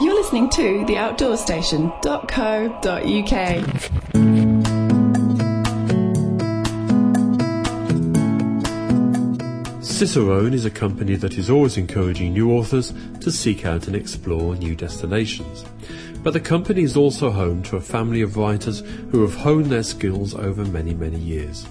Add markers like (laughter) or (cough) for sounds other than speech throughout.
You're listening to the theoutdoorstation.co.uk. Cicerone is a company that is always encouraging new authors to seek out and explore new destinations. But the company is also home to a family of writers who have honed their skills over many, many years.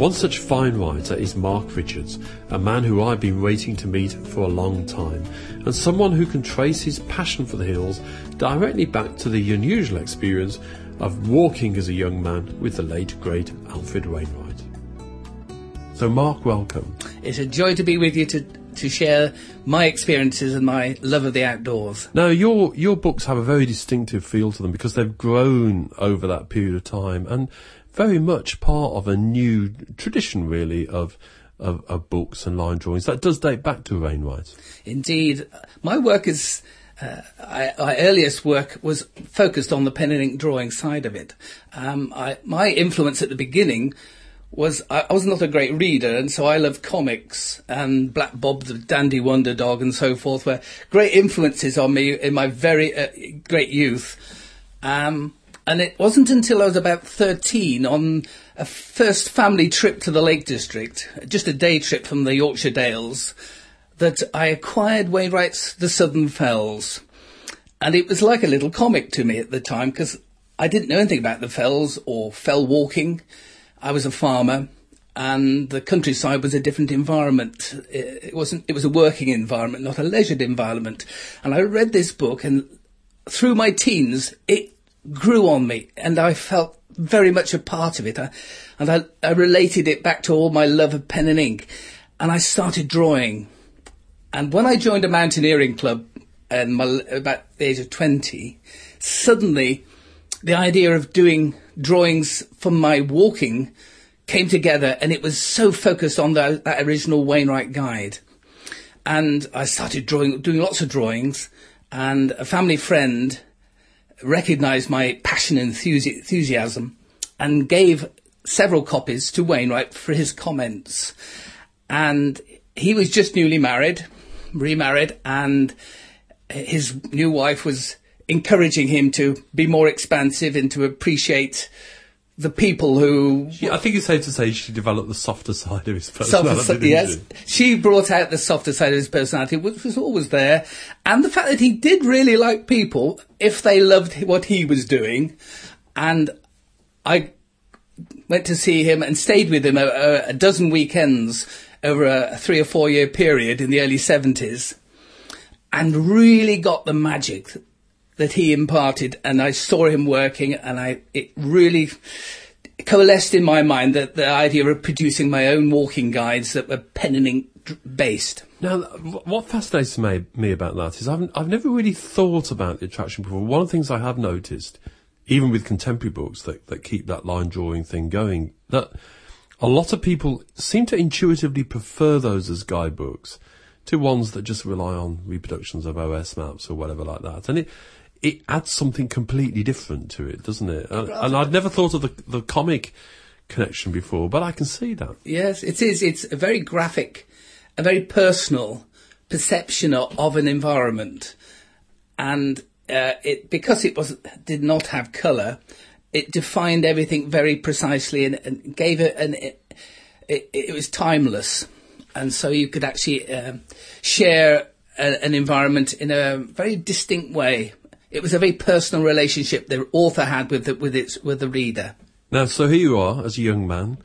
One such fine writer is Mark Richards, a man who I've been waiting to meet for a long time, and someone who can trace his passion for the hills directly back to the unusual experience of walking as a young man with the late great Alfred Wainwright. So, Mark, welcome. It's a joy to be with you to to share my experiences and my love of the outdoors. Now, your your books have a very distinctive feel to them because they've grown over that period of time and very much part of a new tradition, really, of of, of books and line drawings that does date back to Wainwright. Indeed, my work is. Uh, I, my earliest work was focused on the pen and ink drawing side of it. Um, I, my influence at the beginning was I, I was not a great reader, and so I loved comics and Black Bob the Dandy Wonder Dog and so forth, were great influences on me in my very uh, great youth. Um, and it wasn't until I was about 13 on a first family trip to the Lake District, just a day trip from the Yorkshire Dales, that I acquired Wainwright's The Southern Fells. And it was like a little comic to me at the time because I didn't know anything about the fells or fell walking. I was a farmer and the countryside was a different environment. It wasn't, it was a working environment, not a leisured environment. And I read this book and through my teens, it grew on me and I felt very much a part of it. I, and I, I related it back to all my love of pen and ink and I started drawing. And when I joined a mountaineering club and my, about the age of 20, suddenly the idea of doing drawings from my walking came together and it was so focused on the, that original Wainwright guide. And I started drawing, doing lots of drawings and a family friend recognized my passion and enthusiasm and gave several copies to Wainwright for his comments. And he was just newly married, remarried, and his new wife was encouraging him to be more expansive and to appreciate the people who. I think it's safe to say she developed the softer side of his personality. Softer, yes, she? she brought out the softer side of his personality, which was always there, and the fact that he did really like people if they loved what he was doing, and I went to see him and stayed with him a, a dozen weekends over a three or four year period in the early seventies, and really got the magic that he imparted, and I saw him working, and I it really coalesced in my mind that the idea of producing my own walking guides that were pen and ink based. Now, what fascinates me, me about that is I've I've never really thought about the attraction before. One of the things I have noticed, even with contemporary books that that keep that line drawing thing going, that a lot of people seem to intuitively prefer those as guidebooks to ones that just rely on reproductions of OS maps or whatever like that. And it it adds something completely different to it, doesn't it? And, and, I'd never thought of the, the comic connection before, but I can see that. Yes, it is. It's a very graphic, a very personal perception of, of an environment, and uh, it because it was did not have colour, it defined everything very precisely and, and gave it an. It, it, it, was timeless, and so you could actually uh, share a, an environment in a very distinct way it was a very personal relationship the author had with the, with its with the reader. Now, so here you are as a young man,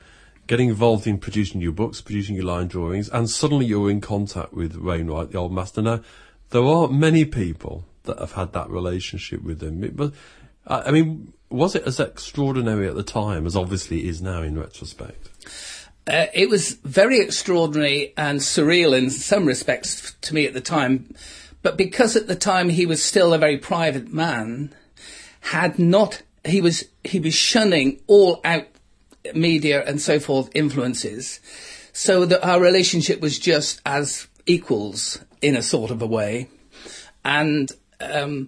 getting involved in producing your books, producing your line drawings, and suddenly you're in contact with Wainwright, the old master. Now, there are many people that have had that relationship with him, but I mean, was it as extraordinary at the time as obviously it is now in retrospect? Uh, it was very extraordinary and surreal in some respects to me at the time but because at the time he was still a very private man, had not, he was, he was shunning all out media and so forth influences. So that our relationship was just as equals in a sort of a way. And, um,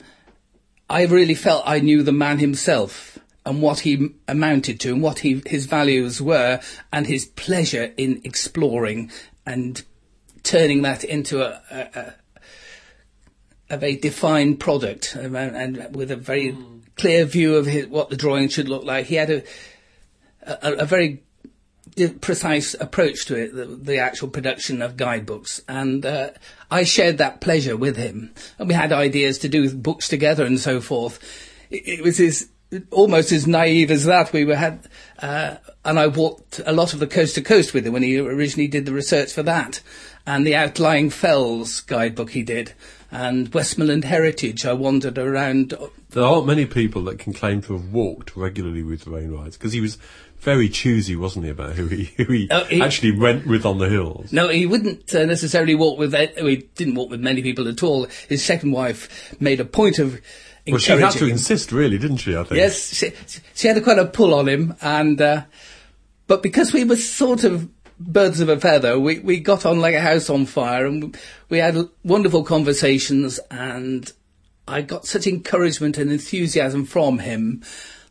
I really felt I knew the man himself and what he amounted to and what he, his values were and his pleasure in exploring and turning that into a, a, of a defined product um, and, and with a very mm. clear view of his, what the drawing should look like. He had a, a, a very precise approach to it, the, the, actual production of guidebooks. And uh, I shared that pleasure with him. And we had ideas to do books together and so forth. It, it was his, almost as naive as that. We were had, uh, and I walked a lot of the coast to coast with him when he originally did the research for that. And the Outlying Fells guidebook he did and Westmorland Heritage. I wandered around. There aren't many people that can claim to have walked regularly with Wainwright because he was very choosy, wasn't he, about who he, (laughs) who he, oh, he actually went with on the hills? No, he wouldn't uh, necessarily walk with. Uh, he didn't walk with many people at all. His second wife made a point of. Well, she had to him. insist, really, didn't she? I think. Yes, she, she had a quite a pull on him, and uh, but because we were sort of birds of a feather. We we got on like a house on fire, and we had wonderful conversations. And I got such encouragement and enthusiasm from him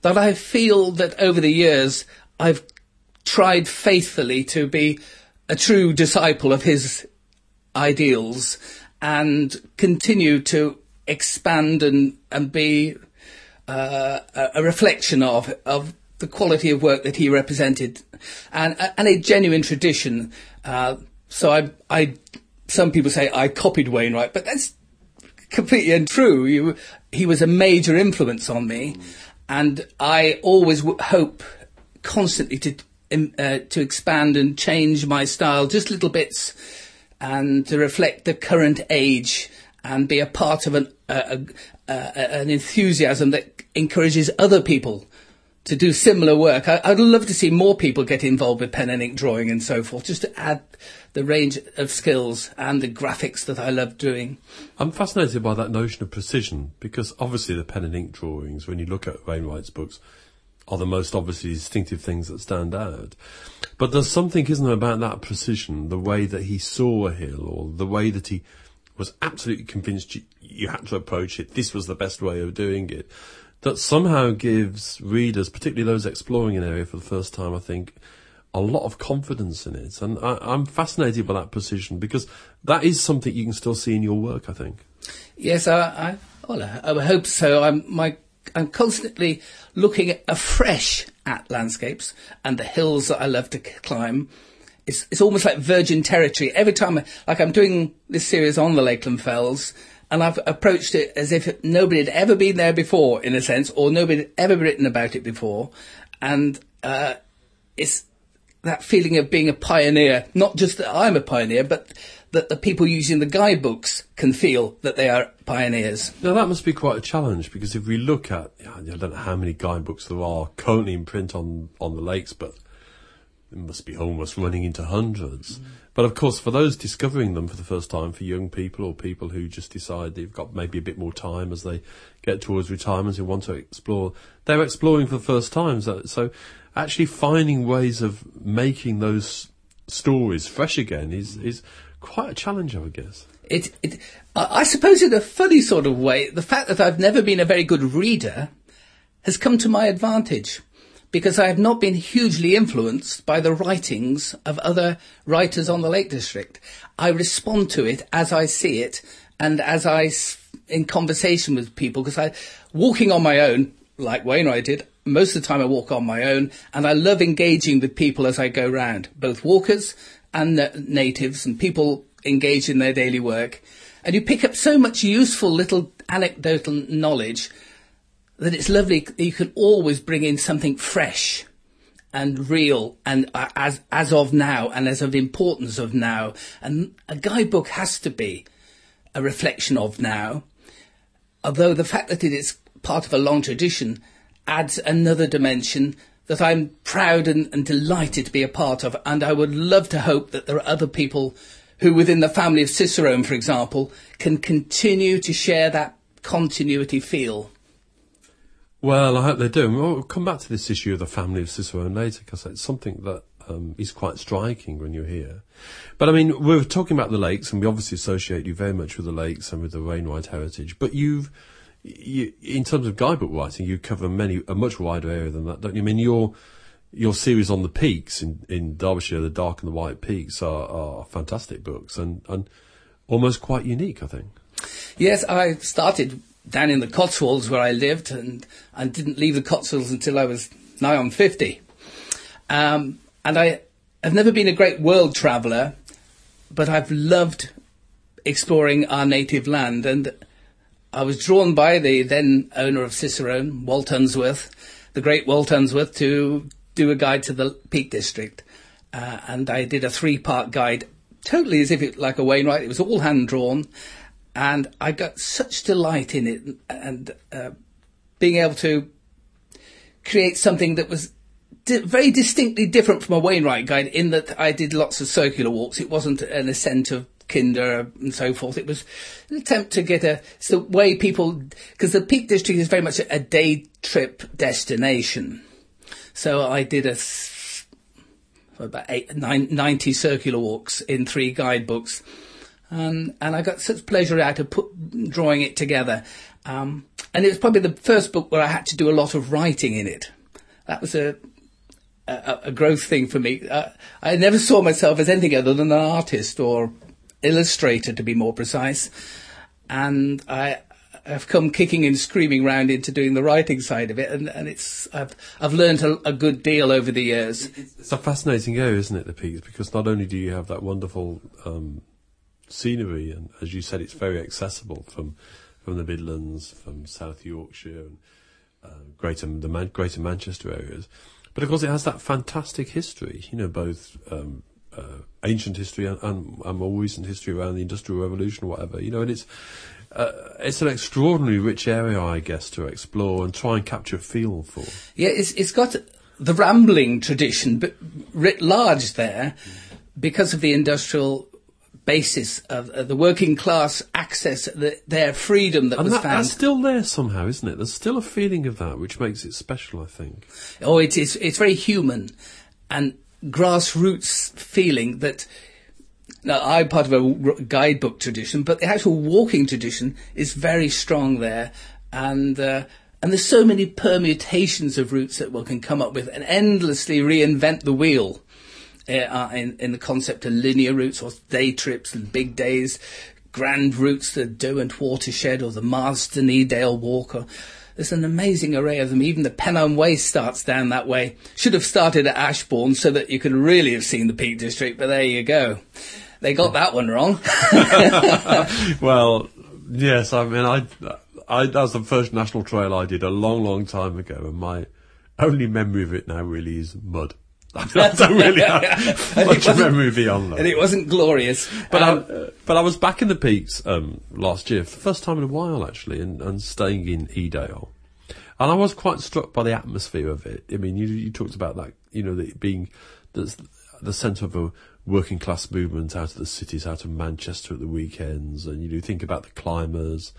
that I feel that over the years I've tried faithfully to be a true disciple of his ideals and continue to expand and and be uh, a reflection of of the quality of work that he represented, and and a genuine tradition. Uh, so I, I, some people say I copied Wainwright, but that's completely untrue. You, he was a major influence on me, and I always w- hope constantly to uh, to expand and change my style just little bits, and to reflect the current age and be a part of an uh, an enthusiasm that encourages other people to do similar work. I, would love to see more people get involved with pen and ink drawing and so forth, just to add the range of skills and the graphics that I love doing. I'm fascinated by that notion of precision because obviously the pen and ink drawings, when you look at Wainwright's books, are the most obviously distinctive things that stand out. But there's something, isn't there, about that precision, the way that he saw a hill or the way that he was absolutely convinced you, you had to approach it. This was the best way of doing it that somehow gives readers, particularly those exploring an area for the first time, I think, a lot of confidence in it. And I, am fascinated by that precision because that is something you can still see in your work, I think. Yes, I, I, well, I hope so. I'm, my, I'm constantly looking afresh at landscapes and the hills that I love to climb. It's, it's almost like virgin territory. Every time, like I'm doing this series on the Lakeland Fells, and I've approached it as if nobody had ever been there before, in a sense, or nobody had ever written about it before, and uh, it's that feeling of being a pioneer. Not just that I'm a pioneer, but that the people using the guidebooks can feel that they are pioneers. Now that must be quite a challenge because if we look at, I don't know how many guidebooks there are currently in print on on the lakes, but it must be almost running into hundreds. Mm. But of course, for those discovering them for the first time, for young people or people who just decide they've got maybe a bit more time as they get towards retirement and want to explore, they're exploring for the first time. So, so actually finding ways of making those stories fresh again is, is quite a challenge, I would guess. It, it, I suppose in a funny sort of way, the fact that I've never been a very good reader has come to my advantage because I have not been hugely influenced by the writings of other writers on the Lake District. I respond to it as I see it and as I, in conversation with people, because I, walking on my own, like Wainwright did, most of the time I walk on my own and I love engaging with people as I go round, both walkers and natives and people engaged in their daily work. And you pick up so much useful little anecdotal knowledge that it's lovely. You can always bring in something fresh and real and uh, as as of now and as of importance of now. And a guidebook has to be a reflection of now. Although the fact that it is part of a long tradition adds another dimension that I'm proud and, and delighted to be a part of. And I would love to hope that there are other people who within the family of Cicerone, for example, can continue to share that continuity feel. Well, I hope they do. We'll come back to this issue of the family of Cicerone later because it's something that um, is quite striking when you're here. But I mean, we're talking about the lakes, and we obviously associate you very much with the lakes and with the Wainwright heritage. But you've, you, in terms of guidebook writing, you cover many a much wider area than that, don't you? I mean, your your series on the peaks in, in Derbyshire, the Dark and the White Peaks, are, are fantastic books and, and almost quite unique, I think. Yes, I started down in the Cotswolds where I lived and, and didn't leave the Cotswolds until I was now I'm 50. Um, and I have never been a great world traveller, but I've loved exploring our native land. And I was drawn by the then owner of Cicerone, Walt Unsworth, the great Walt Unsworth, to do a guide to the Peak District. Uh, and I did a three part guide, totally as if it like a Wainwright. It was all hand drawn and I got such delight in it and uh, being able to create something that was di- very distinctly different from a Wainwright guide in that I did lots of circular walks. It wasn't an ascent of Kinder and so forth. It was an attempt to get a, it's the way people, because the Peak District is very much a, day trip destination. So I did a, about eight, nine, 90 circular walks in three guidebooks um, and I got such pleasure out of put, drawing it together. Um, and it was probably the first book where I had to do a lot of writing in it. That was a a, a growth thing for me. Uh, I never saw myself as anything other than an artist or illustrator, to be more precise. And I have come kicking and screaming round into doing the writing side of it, and, and it's I've I've learned a, a, good deal over the years. It's a fascinating area, isn't it, the Peaks? Because not only do you have that wonderful um, scenery, and as you said, it's very accessible from from the Midlands, from South Yorkshire, and uh, Greater the Man- Greater Manchester areas. But of course, it has that fantastic history. You know, both um, uh, ancient history and, and, and, more recent history around the Industrial Revolution or whatever. You know, and it's uh, it's an extraordinarily rich area, I guess, to explore and try and capture a feel for. Yeah, it's it's got the rambling tradition, but writ large there, because of the industrial basis of uh, the working class access, the, their freedom that and was that, found. That's still there somehow, isn't it? There's still a feeling of that, which makes it special, I think. Oh, it is. It's very human and grassroots feeling that. Now, I'm part of a guidebook tradition, but the actual walking tradition is very strong there, and uh, and there's so many permutations of routes that one can come up with and endlessly reinvent the wheel uh, in, in the concept of linear routes or day trips and big days, grand routes, the Derwent Watershed or the Marsden Edale Walk. Or, there's an amazing array of them. Even the Pennine Way starts down that way. Should have started at Ashbourne so that you could really have seen the Peak District, but there you go. They got that one wrong. (laughs) well, yes, I mean, I, I, that was the first national trail I did a long, long time ago, and my only memory of it now really is mud. (laughs) I don't really have (laughs) (laughs) much memory on that. And it wasn't glorious. But um, I, uh, but I was back in the peaks um, last year for the first time in a while actually, and, and staying in Edale. And I was quite struck by the atmosphere of it. I mean, you, you talked about that, you know, the, being the, the sense of a working class movement out of the cities, out of Manchester at the weekends, and you know, think about the climbers.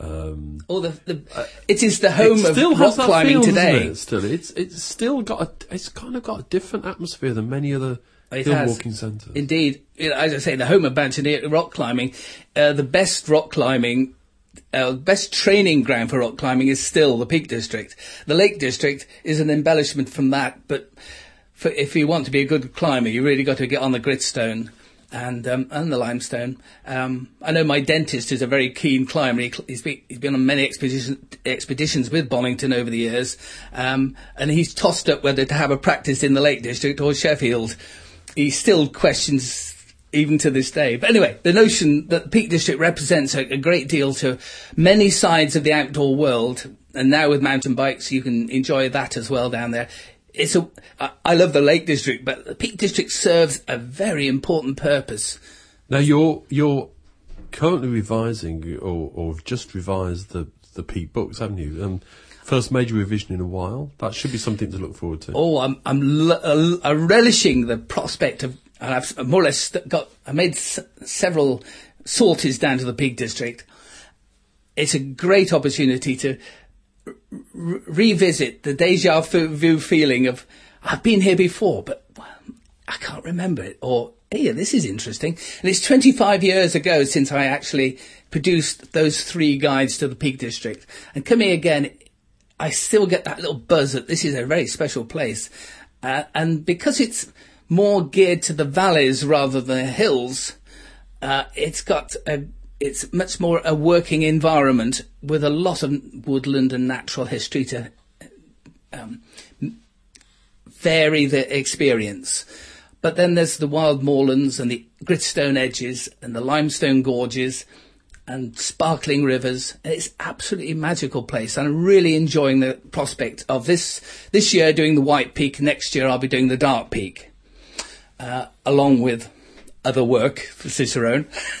Um, or the, the uh, it is the home of rock climbing feel, today. It, still, it's it's still got a, it's kind of got a different atmosphere than many other it hill has. walking centres. Indeed, as I say, the home of mountaineer rock climbing, uh, the best rock climbing. Uh, best training ground for rock climbing is still the Peak District. The Lake District is an embellishment from that, but for, if you want to be a good climber, you really got to get on the gritstone and um, and the limestone. Um, I know my dentist is a very keen climber. He, has been, he's been on many expedition, expeditions with Bonington over the years, um, and he's tossed up whether to have a practice in the Lake District or Sheffield. He still questions even to this day. But anyway, the notion that Peak District represents a, a great deal to many sides of the outdoor world, and now with mountain bikes, you can enjoy that as well down there it's a, I love the Lake District, but the Peak District serves a very important purpose. Now you're you're currently revising or or just revised the the Peak books, haven't you? Um, first major revision in a while. That should be something to look forward to. Oh, I'm I'm, uh, I'm relishing the prospect of, and I've more or less got I made s- several sorties down to the Peak District. It's a great opportunity to re- revisit the deja vu feeling of I've been here before, but I can't remember it. Or hey, this is interesting. And it's 25 years ago since I actually produced those three guides to the Peak District. And coming again, I still get that little buzz that this is a very special place. Uh, and because it's more geared to the valleys rather than the hills, uh, it's got a it's much more a working environment with a lot of woodland and natural history to um, vary the experience. But then there's the wild moorlands and the gritstone edges and the limestone gorges and sparkling rivers. It's absolutely magical place. And I'm really enjoying the prospect of this, this year doing the White Peak. Next year I'll be doing the Dark Peak, uh, along with other work for Cicerone. (laughs)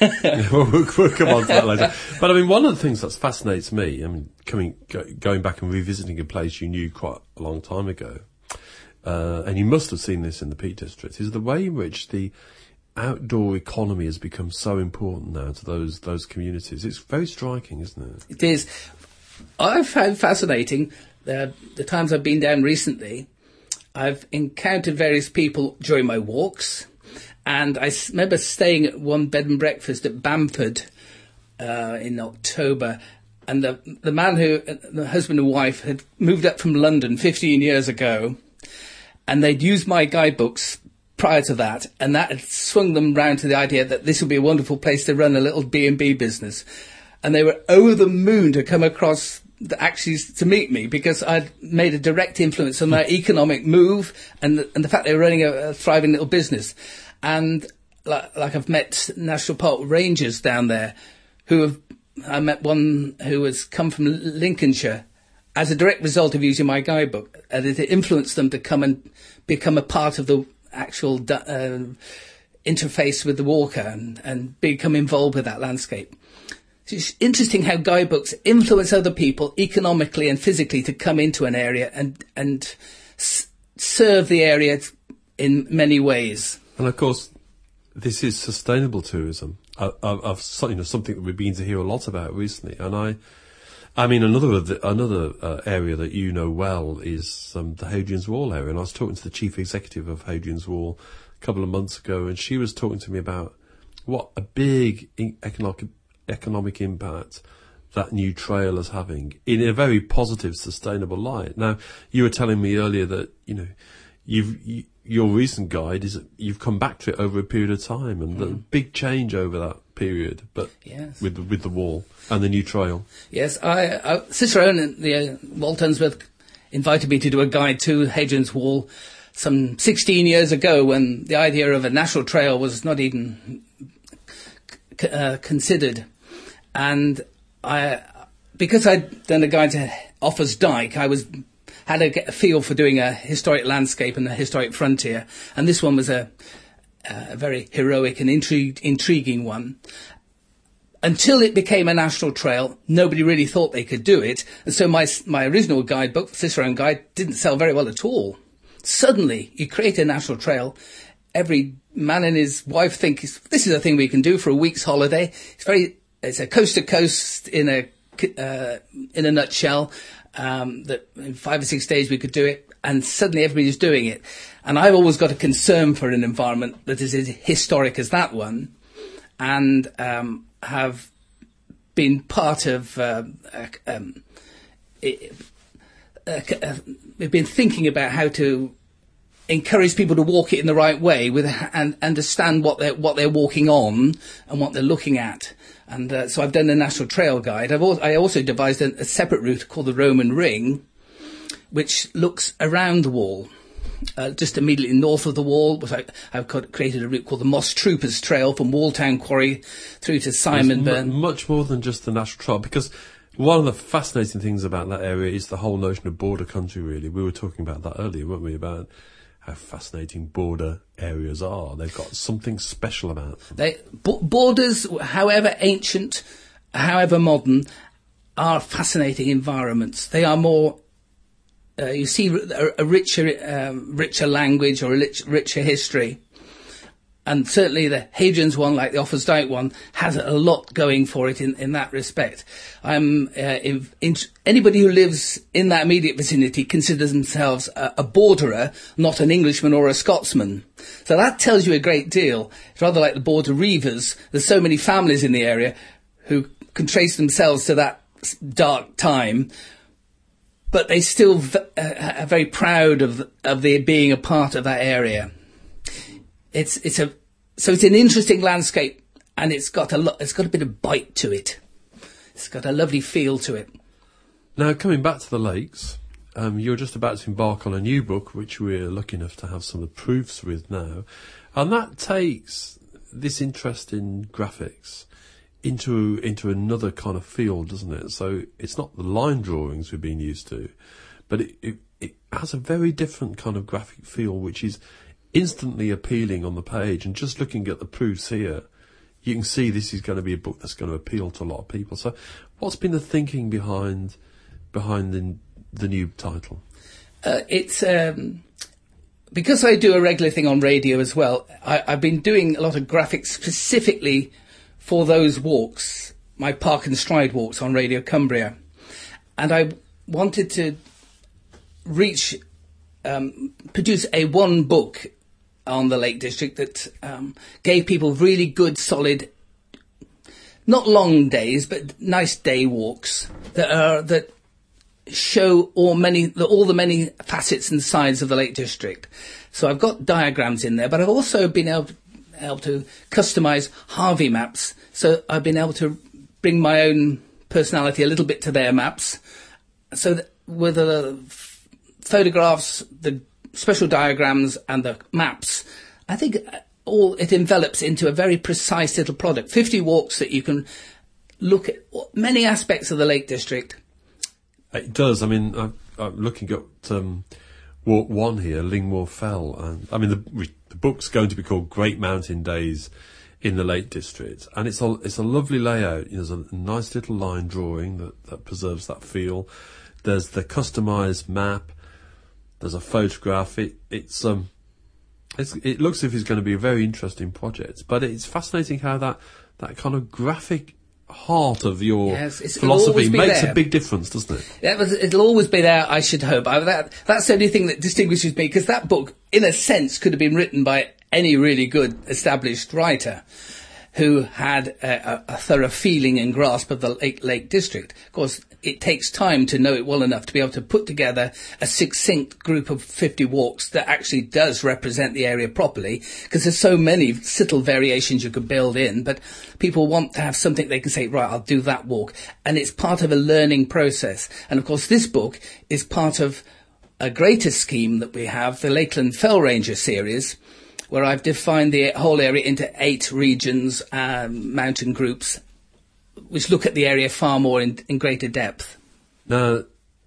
we'll, we'll, come on to that later. But I mean, one of the things that fascinates me, I mean, coming, go, going back and revisiting a place you knew quite a long time ago, uh, and you must have seen this in the Peak District, is the way in which the outdoor economy has become so important now to those those communities. It's very striking, isn't it? It is. I've found fascinating the times I've been down recently. I've encountered various people during my walks, and I remember staying at one bed and breakfast at Bamford uh, in October, and the the man who, the husband and wife, had moved up from London 15 years ago, and they'd used my guidebooks prior to that, and that had swung them round to the idea that this would be a wonderful place to run a little B and B business, and they were over the moon to come across the, actually to meet me because I'd made a direct influence on their economic move and the, and the fact they were running a, a thriving little business, and like, like I've met national park rangers down there who have I met one who has come from Lincolnshire as a direct result of using my guidebook, and it influenced them to come and become a part of the actual uh, interface with the walker and, and become involved with that landscape. It's interesting how guidebooks influence other people economically and physically to come into an area and and serve the area in many ways. And of course, this is sustainable tourism. Of, of, you know, something that we've been to hear a lot about recently, and I I mean, another another uh, area that you know well is um, the Hadrian's Wall area. And I was talking to the chief executive of Hadrian's Wall a couple of months ago, and she was talking to me about what a big economic economic impact that new trail is having in a very positive, sustainable light. Now, you were telling me earlier that you know you've you, your recent guide is you've come back to it over a period of time, and mm. the big change over that period, but yes. with the, with the wall and the new trail. Yes, I, I Cicerone and the uh, Walt Unsworth invited me to do a guide to Hadrian's Wall some 16 years ago when the idea of a national trail was not even c- uh, considered, and I because I'd done a guide to Offa's Dyke, I was had a, a feel for doing a historic landscape and a historic frontier, and this one was a a very heroic and intrig- intriguing one. Until it became a national trail, nobody really thought they could do it. And so my, my original guidebook, Cicerone Guide, didn't sell very well at all. Suddenly, you create a national trail. Every man and his wife think this is a thing we can do for a week's holiday. It's very, it's a coast to coast in a, uh, in a nutshell. Um, that in five or six days we could do it and suddenly everybody's doing it. And I've always got a concern for an environment that is as historic as that one, and um, have been part of. Uh, um, it, uh, uh, we've been thinking about how to encourage people to walk it in the right way with and understand what they're what they're walking on and what they're looking at. And uh, so I've done the National Trail Guide. I've also, I also devised a, a separate route called the Roman Ring, which looks around the wall. Uh, just immediately north of the wall, I, have created a route called the Moss Troopers Trail from Walltown Quarry through to Simonburn. M- much more than just the National Trail, because one of the fascinating things about that area is the whole notion of border country, really. We were talking about that earlier, weren't we, about how fascinating border areas are. They've got something special about them. They, b- borders, however ancient, however modern, are fascinating environments. They are more uh, you see a, a richer, um, richer language or a rich, richer history. And certainly the Hadrian's one, like the Offa's Dyke one, has a lot going for it in, in that respect. I'm, uh, in, in, anybody who lives in that immediate vicinity considers themselves a, a, borderer, not an Englishman or a Scotsman. So that tells you a great deal. It's rather like the border reivers. There's so many families in the area who can trace themselves to that dark time but they still v- uh, are very proud of of their being a part of that area. It's it's a so it's an interesting landscape and it's got a lot. It's got a bit of bite to it. It's got a lovely feel to it. Now, coming back to the lakes, um, you're just about to embark on a new book, which we're lucky enough to have some of the proofs with now, and that takes this interest in graphics into into another kind of field, doesn't it? So it's not the line drawings we've been used to, but it, it, it has a very different kind of graphic feel, which is instantly appealing on the page. And just looking at the proofs here, you can see this is going to be a book that's going to appeal to a lot of people. So, what's been the thinking behind behind the, the new title? Uh, it's um, because I do a regular thing on radio as well. I, I've been doing a lot of graphics specifically for those walks, my park and stride walks on Radio Cumbria, and I wanted to reach um, produce a one book on the Lake District that um, gave people really good, solid, not long days, but nice day walks that are that show all many the, all the many facets and sides of the Lake District. So I've got diagrams in there, but I've also been able able to customize Harvey maps. So I've been able to bring my own personality a little bit to their maps. So that with the photographs, the special diagrams, and the maps, I think all it envelops into a very precise little product. 50 walks that you can look at many aspects of the Lake District. It does. I mean, I'm, I'm looking at um, Walk One here, Lingmoor Fell, and I mean the, the book's going to be called Great Mountain Days in the Lake District, and it's a it's a lovely layout. You know, there's a nice little line drawing that, that preserves that feel. There's the customised map. There's a photograph. It it's um it's, it looks as if it's going to be a very interesting project, but it's fascinating how that that kind of graphic heart of your Yes, philosophy makes there. a big difference, doesn't it? Was, it'll always be there, I should hope. I, that, that's the only thing that distinguishes me, because that book, in a sense, could have been written by any really good established writer who had a, a, a thorough feeling and grasp of the Lake, Lake District. Of course, it takes time to know it well enough to be able to put together a succinct group of 50 walks that actually does represent the area properly, because there's so many subtle variations you could build in, but people want to have something they can say, right, I'll do that walk. And it's part of a learning process. And of course, this book is part of a greater scheme that we have, the Lakeland Fell Ranger series, where I've defined the whole area into eight regions, um, mountain groups, which look at the area far more in, in greater depth. Now,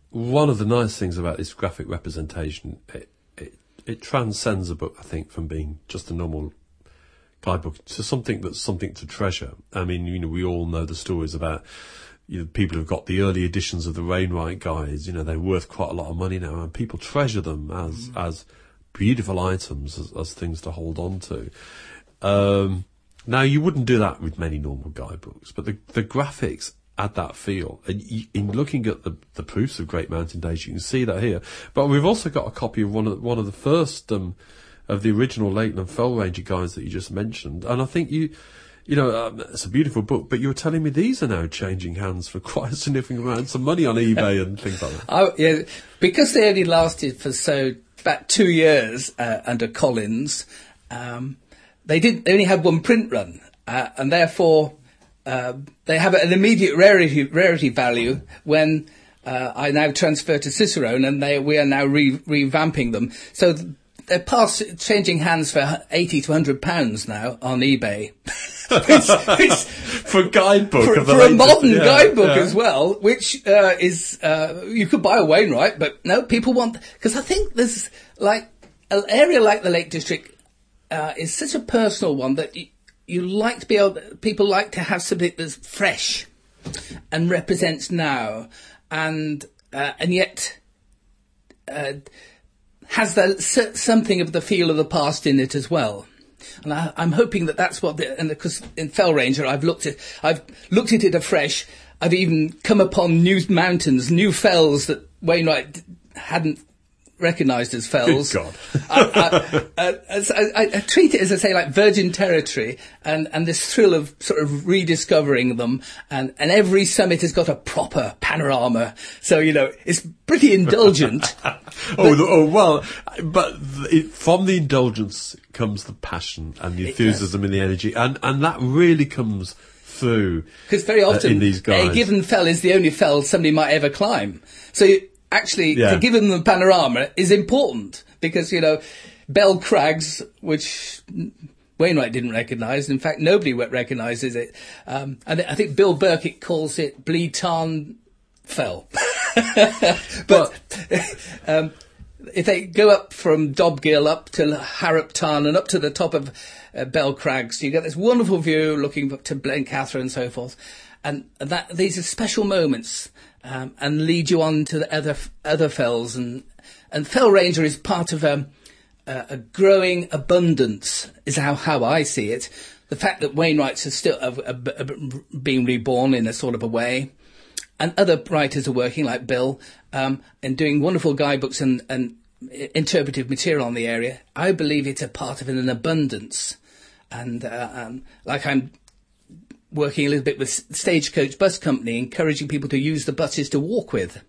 one of the nice things about this graphic representation, it, it, it transcends a book, I think, from being just a normal guidebook to something that's something to treasure. I mean, you know, we all know the stories about you know, people who've got the early editions of the Wainwright guides. You know, they're worth quite a lot of money now, and people treasure them as as beautiful items, as, as things to hold on to. Um, now, you wouldn't do that with many normal guidebooks, but the, the graphics add that feel. And you, in looking at the, the proofs of Great Mountain Days, you can see that here. But we've also got a copy of one of one of the first um, of the original Lakeland Fell Ranger guides that you just mentioned. And I think you, you know, um, it's a beautiful book. But you were telling me these are now changing hands for (laughs) quite a significant amount of money on eBay and things like that. I, yeah, because they only lasted for so about two years uh, under Collins, um, they did they only had one print run, uh, and therefore uh, they have an immediate rarity rarity value when. Uh, I now transfer to Cicerone, and they, we are now re- revamping them. So th- they're past changing hands for eighty to hundred pounds now on eBay. (laughs) Which- which- For a guidebook for, of the for a modern yeah, guidebook yeah. as well, which uh, is uh, you could buy a Wainwright, but no, people want because I think there's like an area like the Lake District uh, is such a personal one that you, you like to be able. People like to have something that's fresh and represents now, and uh, and yet. Uh, has the, something of the feel of the past in it as well. And I, I'm hoping that that's what, the, and because in Fell Ranger, I've looked at, I've looked at it afresh. I've even come upon new mountains, new fells that Wainwright hadn't recognised as fells. Good God. (laughs) I, I, uh, I, I, treat it as I say, like virgin territory, and, and this thrill of sort of rediscovering them, and, and every summit has got a proper panorama. So you know, it's pretty indulgent. (laughs) oh, the, oh well, but it, from the indulgence comes the passion and the enthusiasm and the energy, and and that really comes through. Because very uh, often, in these guys. a given fell is the only fell somebody might ever climb. So you, actually, Yeah. to give them the panorama is important because you know, Bell Crags, which Wainwright didn't recognise. In fact, nobody recognises it. Um, and I think Bill Birkett calls it Blea Tarn Fell. (laughs) but (laughs) um, if they go up from Dobgill up to Harrop Tarn and up to the top of uh, Bell Crags, you get this wonderful view looking up to Blencathra and so forth. And that these are special moments um, and lead you on to the other other fells. And and Fell Ranger is part of a, a, a growing abundance, is how, how I see it. The fact that Wainwright's are still being reborn in a sort of a way and other writers are working, like Bill, um, and doing wonderful guidebooks and, and interpretive material on the area. I believe it's a part of an abundance, and uh, um, like I'm working a little bit with Stagecoach Bus Company, encouraging people to use the buses to walk with.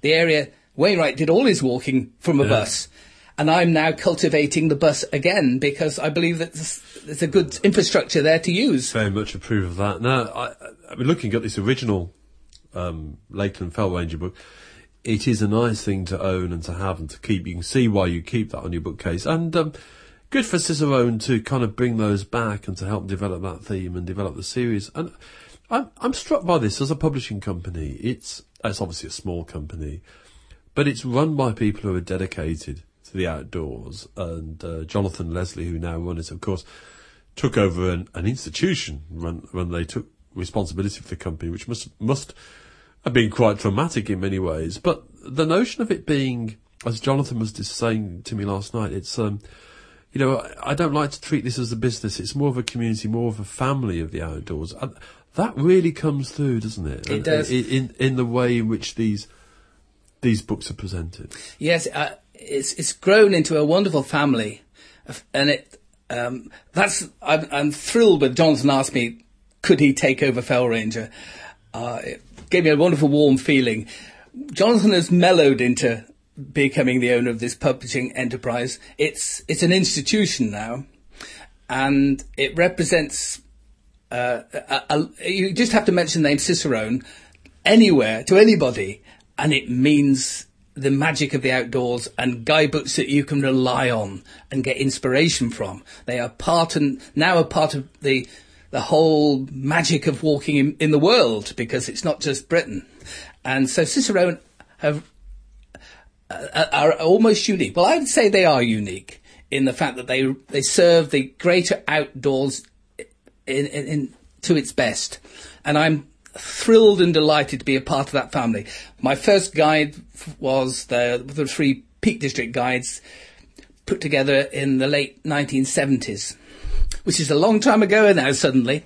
The area Wainwright did all his walking from a bus. And I'm now cultivating the bus again because I believe that there's, there's a good infrastructure there to use. very much approve of that. Now, I, I mean, looking at this original um, Lakeland Fell Ranger book, it is a nice thing to own and to have and to keep. You can see why you keep that on your bookcase, and um, good for Cicerone to kind of bring those back and to help develop that theme and develop the series. And I'm I'm struck by this as a publishing company. It's it's obviously a small company, but it's run by people who are dedicated to the outdoors. And uh, Jonathan Leslie, who now runs it, of course, took over an, an institution when when they took responsibility for the company, which must must have been quite traumatic in many ways. But the notion of it being, as Jonathan was just saying to me last night, it's um, you know, I, I don't like to treat this as a business. It's more of a community, more of a family of the outdoors. And that really comes through, doesn't it? It does. In, in in the way in which these these books are presented. Yes, uh, it's it's grown into a wonderful family, and it um, that's I'm, I'm thrilled when Jonathan asked me, could he take over Fell Ranger? Uh, it gave me a wonderful warm feeling. Jonathan has mellowed into becoming the owner of this publishing enterprise. It's it's an institution now, and it represents. Uh, a, a, you just have to mention the name Cicerone anywhere to anybody, and it means the magic of the outdoors and guidebooks that you can rely on and get inspiration from. They are part and now a part of the the whole magic of walking in, in the world because it's not just Britain. And so Cicerone have are almost unique. Well, I would say they are unique in the fact that they they serve the greater outdoors in, in, in to its best, and I'm thrilled and delighted to be a part of that family. My first guide was the the three Peak District guides put together in the late 1970s, which is a long time ago now. Suddenly.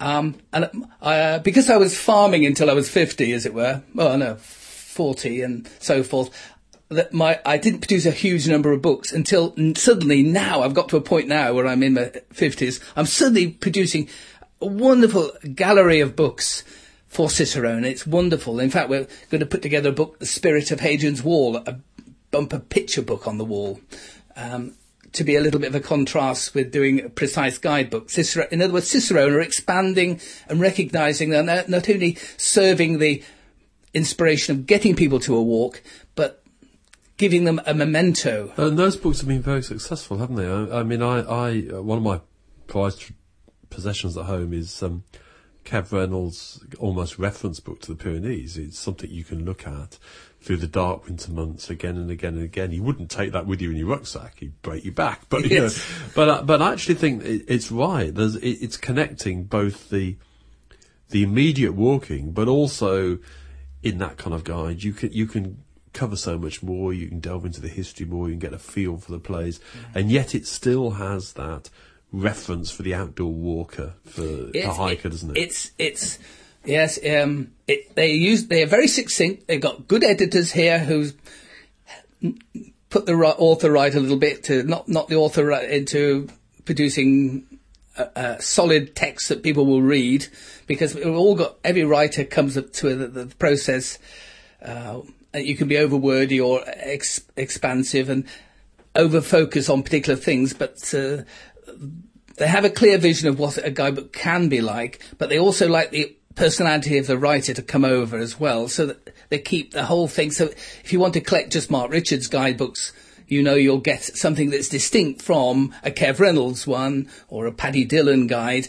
Um, and uh, because I was farming until I was 50, as it were, well, no, 40 and so forth, that my I didn't produce a huge number of books until suddenly now I've got to a point now where I'm in my 50s. I'm suddenly producing a wonderful gallery of books for Cicerone. It's wonderful. In fact, we're going to put together a book, The Spirit of Hadrian's Wall, a bumper picture book on the wall. Um, to be a little bit of a contrast with doing a precise guidebook. Cicero, in other words, Cicerone are expanding and recognising that not- only serving the inspiration of getting people to a walk, giving them a memento. And those books have been very successful, haven't they? I, I mean, I, I uh, one of my prized possessions at home is um, Kev Reynolds' almost reference book to the Pyrenees. It's something you can look at through the dark winter months again and again and again. You wouldn't take that with you in your rucksack; he'd break your back. (laughs) But you Yes. know, but uh, but I actually think it, it's right. There's it, it's connecting both the the immediate walking, but also in that kind of guide, you can you can cover so much more. You can delve into the history more. You can get a feel for the place, and yet it still has that reference for the outdoor walker, for the hiker, doesn't it? It's it's yes. Um, it, they use they are very succinct. They've got good editors here who put the author right a little bit to not not the author right into producing a, a solid text that people will read because we've all got every writer comes up to the, the process. Uh, you can be over wordy or ex- expansive and over focus on particular things, but uh, they have a clear vision of what a guidebook can be like, but they also like the personality of the writer to come over as well, so that they keep the whole thing. So if you want to collect just Mark Richards guidebooks, you know you'll get something that's distinct from a Kev Reynolds one or a Paddy Dillon guide.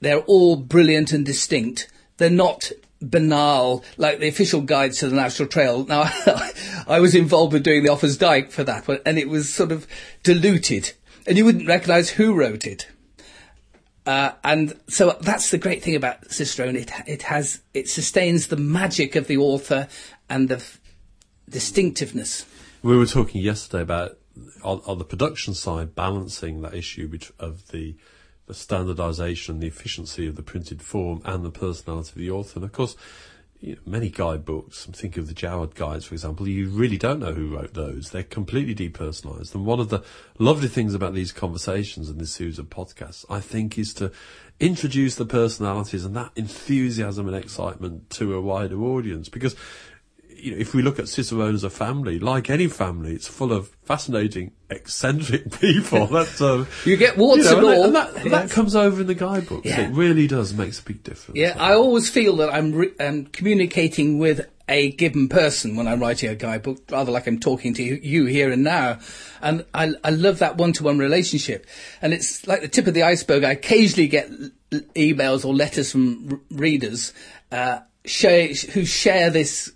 They're all brilliant and distinct. They're not banal like the official guides to the National Trail. Now, (laughs) I was involved with doing the Offa's Dyke for that one, and it was sort of diluted, and you wouldn't recognise who wrote it. Uh, and so that's the great thing about Cicerone. It it has it sustains the magic of the author and the f- distinctiveness. We were talking yesterday about on, on the production side balancing that issue of the the standardisation, the efficiency of the printed form, and the personality of the author. And of course, you know, many guidebooks, I'm of the Jowett guides, for example, you really don't know who wrote those. They're completely depersonalised. And one of the lovely things about these conversations and this series of podcasts, I think, is to introduce the personalities and that enthusiasm and excitement to a wider audience. Because you know, if we look at Cicerone as a family, like any family, it's full of fascinating, eccentric (laughs) people. (laughs) That's um, You get warts you know, and all. and that, and that, comes over in the guidebooks. Yeah. It really does makes a big difference. Yeah, I always feel that I'm, re- I'm communicating with a given person when I'm writing a guidebook, rather like I'm talking to you, here and now. And I, I love that one-to-one relationship. And it's like the tip of the iceberg. I occasionally get l- emails or letters from r- readers uh, share, who share this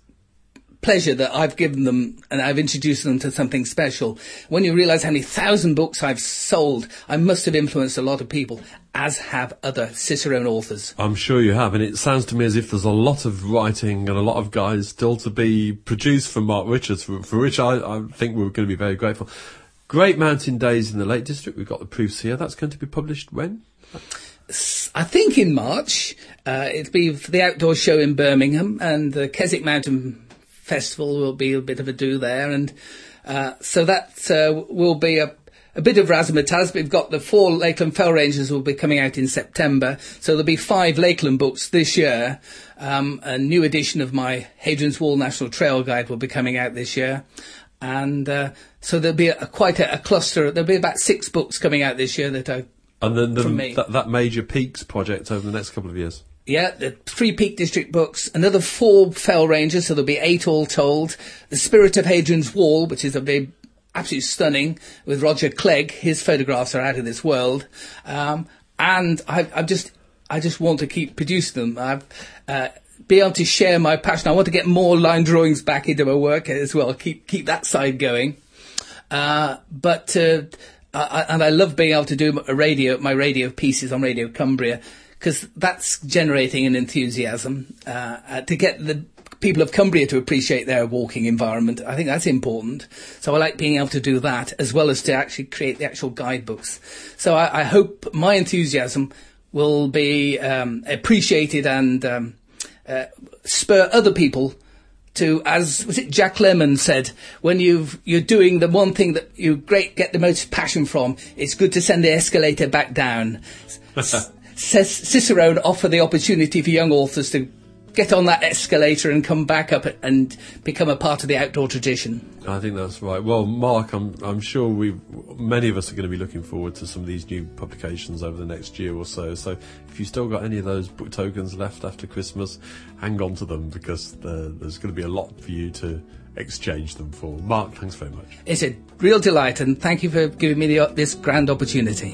pleasure that I've given them and I've introduced them to something special. When you realize how many thousand books I've sold, I must have influenced a lot of people, as have other Cicerone authors. I'm sure you have, and it sounds to me as if there's a lot of writing and a lot of guys still to be produced from Mark Richards, for, for which I, I think we're going to be very grateful. Great Mountain Days in the Lake District. We've got the proofs here. That's going to be published when? I think in March, uh, it'll be for the outdoor show in Birmingham, and the Keswick Mountain Festival will be a bit of a do there, and uh, so that uh, will be a, a bit of razzmatazz. We've got the four Lakeland Fellrangers will be coming out in September, so there'll be five Lakeland books this year. Um, a new edition of my Hadrian's Wall National Trail Guide will be coming out this year. And uh, so there'll be a, quite a, a cluster. There'll be about six books coming out this year that I And then the, From me. that, that major peaks project over the next couple of years. Yeah, the three Peak District books, another four Fellrangers, so there'll be eight all told. The Spirit of Hadrian's Wall, which is a big, absolutely stunning, with Roger Clegg. His photographs are out of this world. Um, and I, I just, I just want to keep producing them. I've, uh, be able to share my passion. I want to get more line drawings back into my work as well. Keep, keep that side going. Uh, but uh, I, and I love being able to do a radio, my radio pieces on Radio Cumbria, because that's generating an enthusiasm uh, uh, to get the people of Cumbria to appreciate their walking environment. I think that's important. So I like being able to do that as well as to actually create the actual guidebooks. So I, I hope my enthusiasm will be um, appreciated and um, uh, spur other people to, as was it Jack Lemmon said, when you've, you're doing the one thing that you great get the most passion from, it's good to send the escalator back down. (laughs) Says Cicerone offer the opportunity for young authors to get on that escalator and come back up and become a part of the outdoor tradition. I think that's right. Well, Mark, I'm I'm sure we many of us are going to be looking forward to some of these new publications over the next year or so. So if you've still got any of those book tokens left after Christmas, hang on to them because there- there's going to be a lot for you to exchange them for. Mark, thanks very much. It's a real delight and thank you for giving me the, this grand opportunity.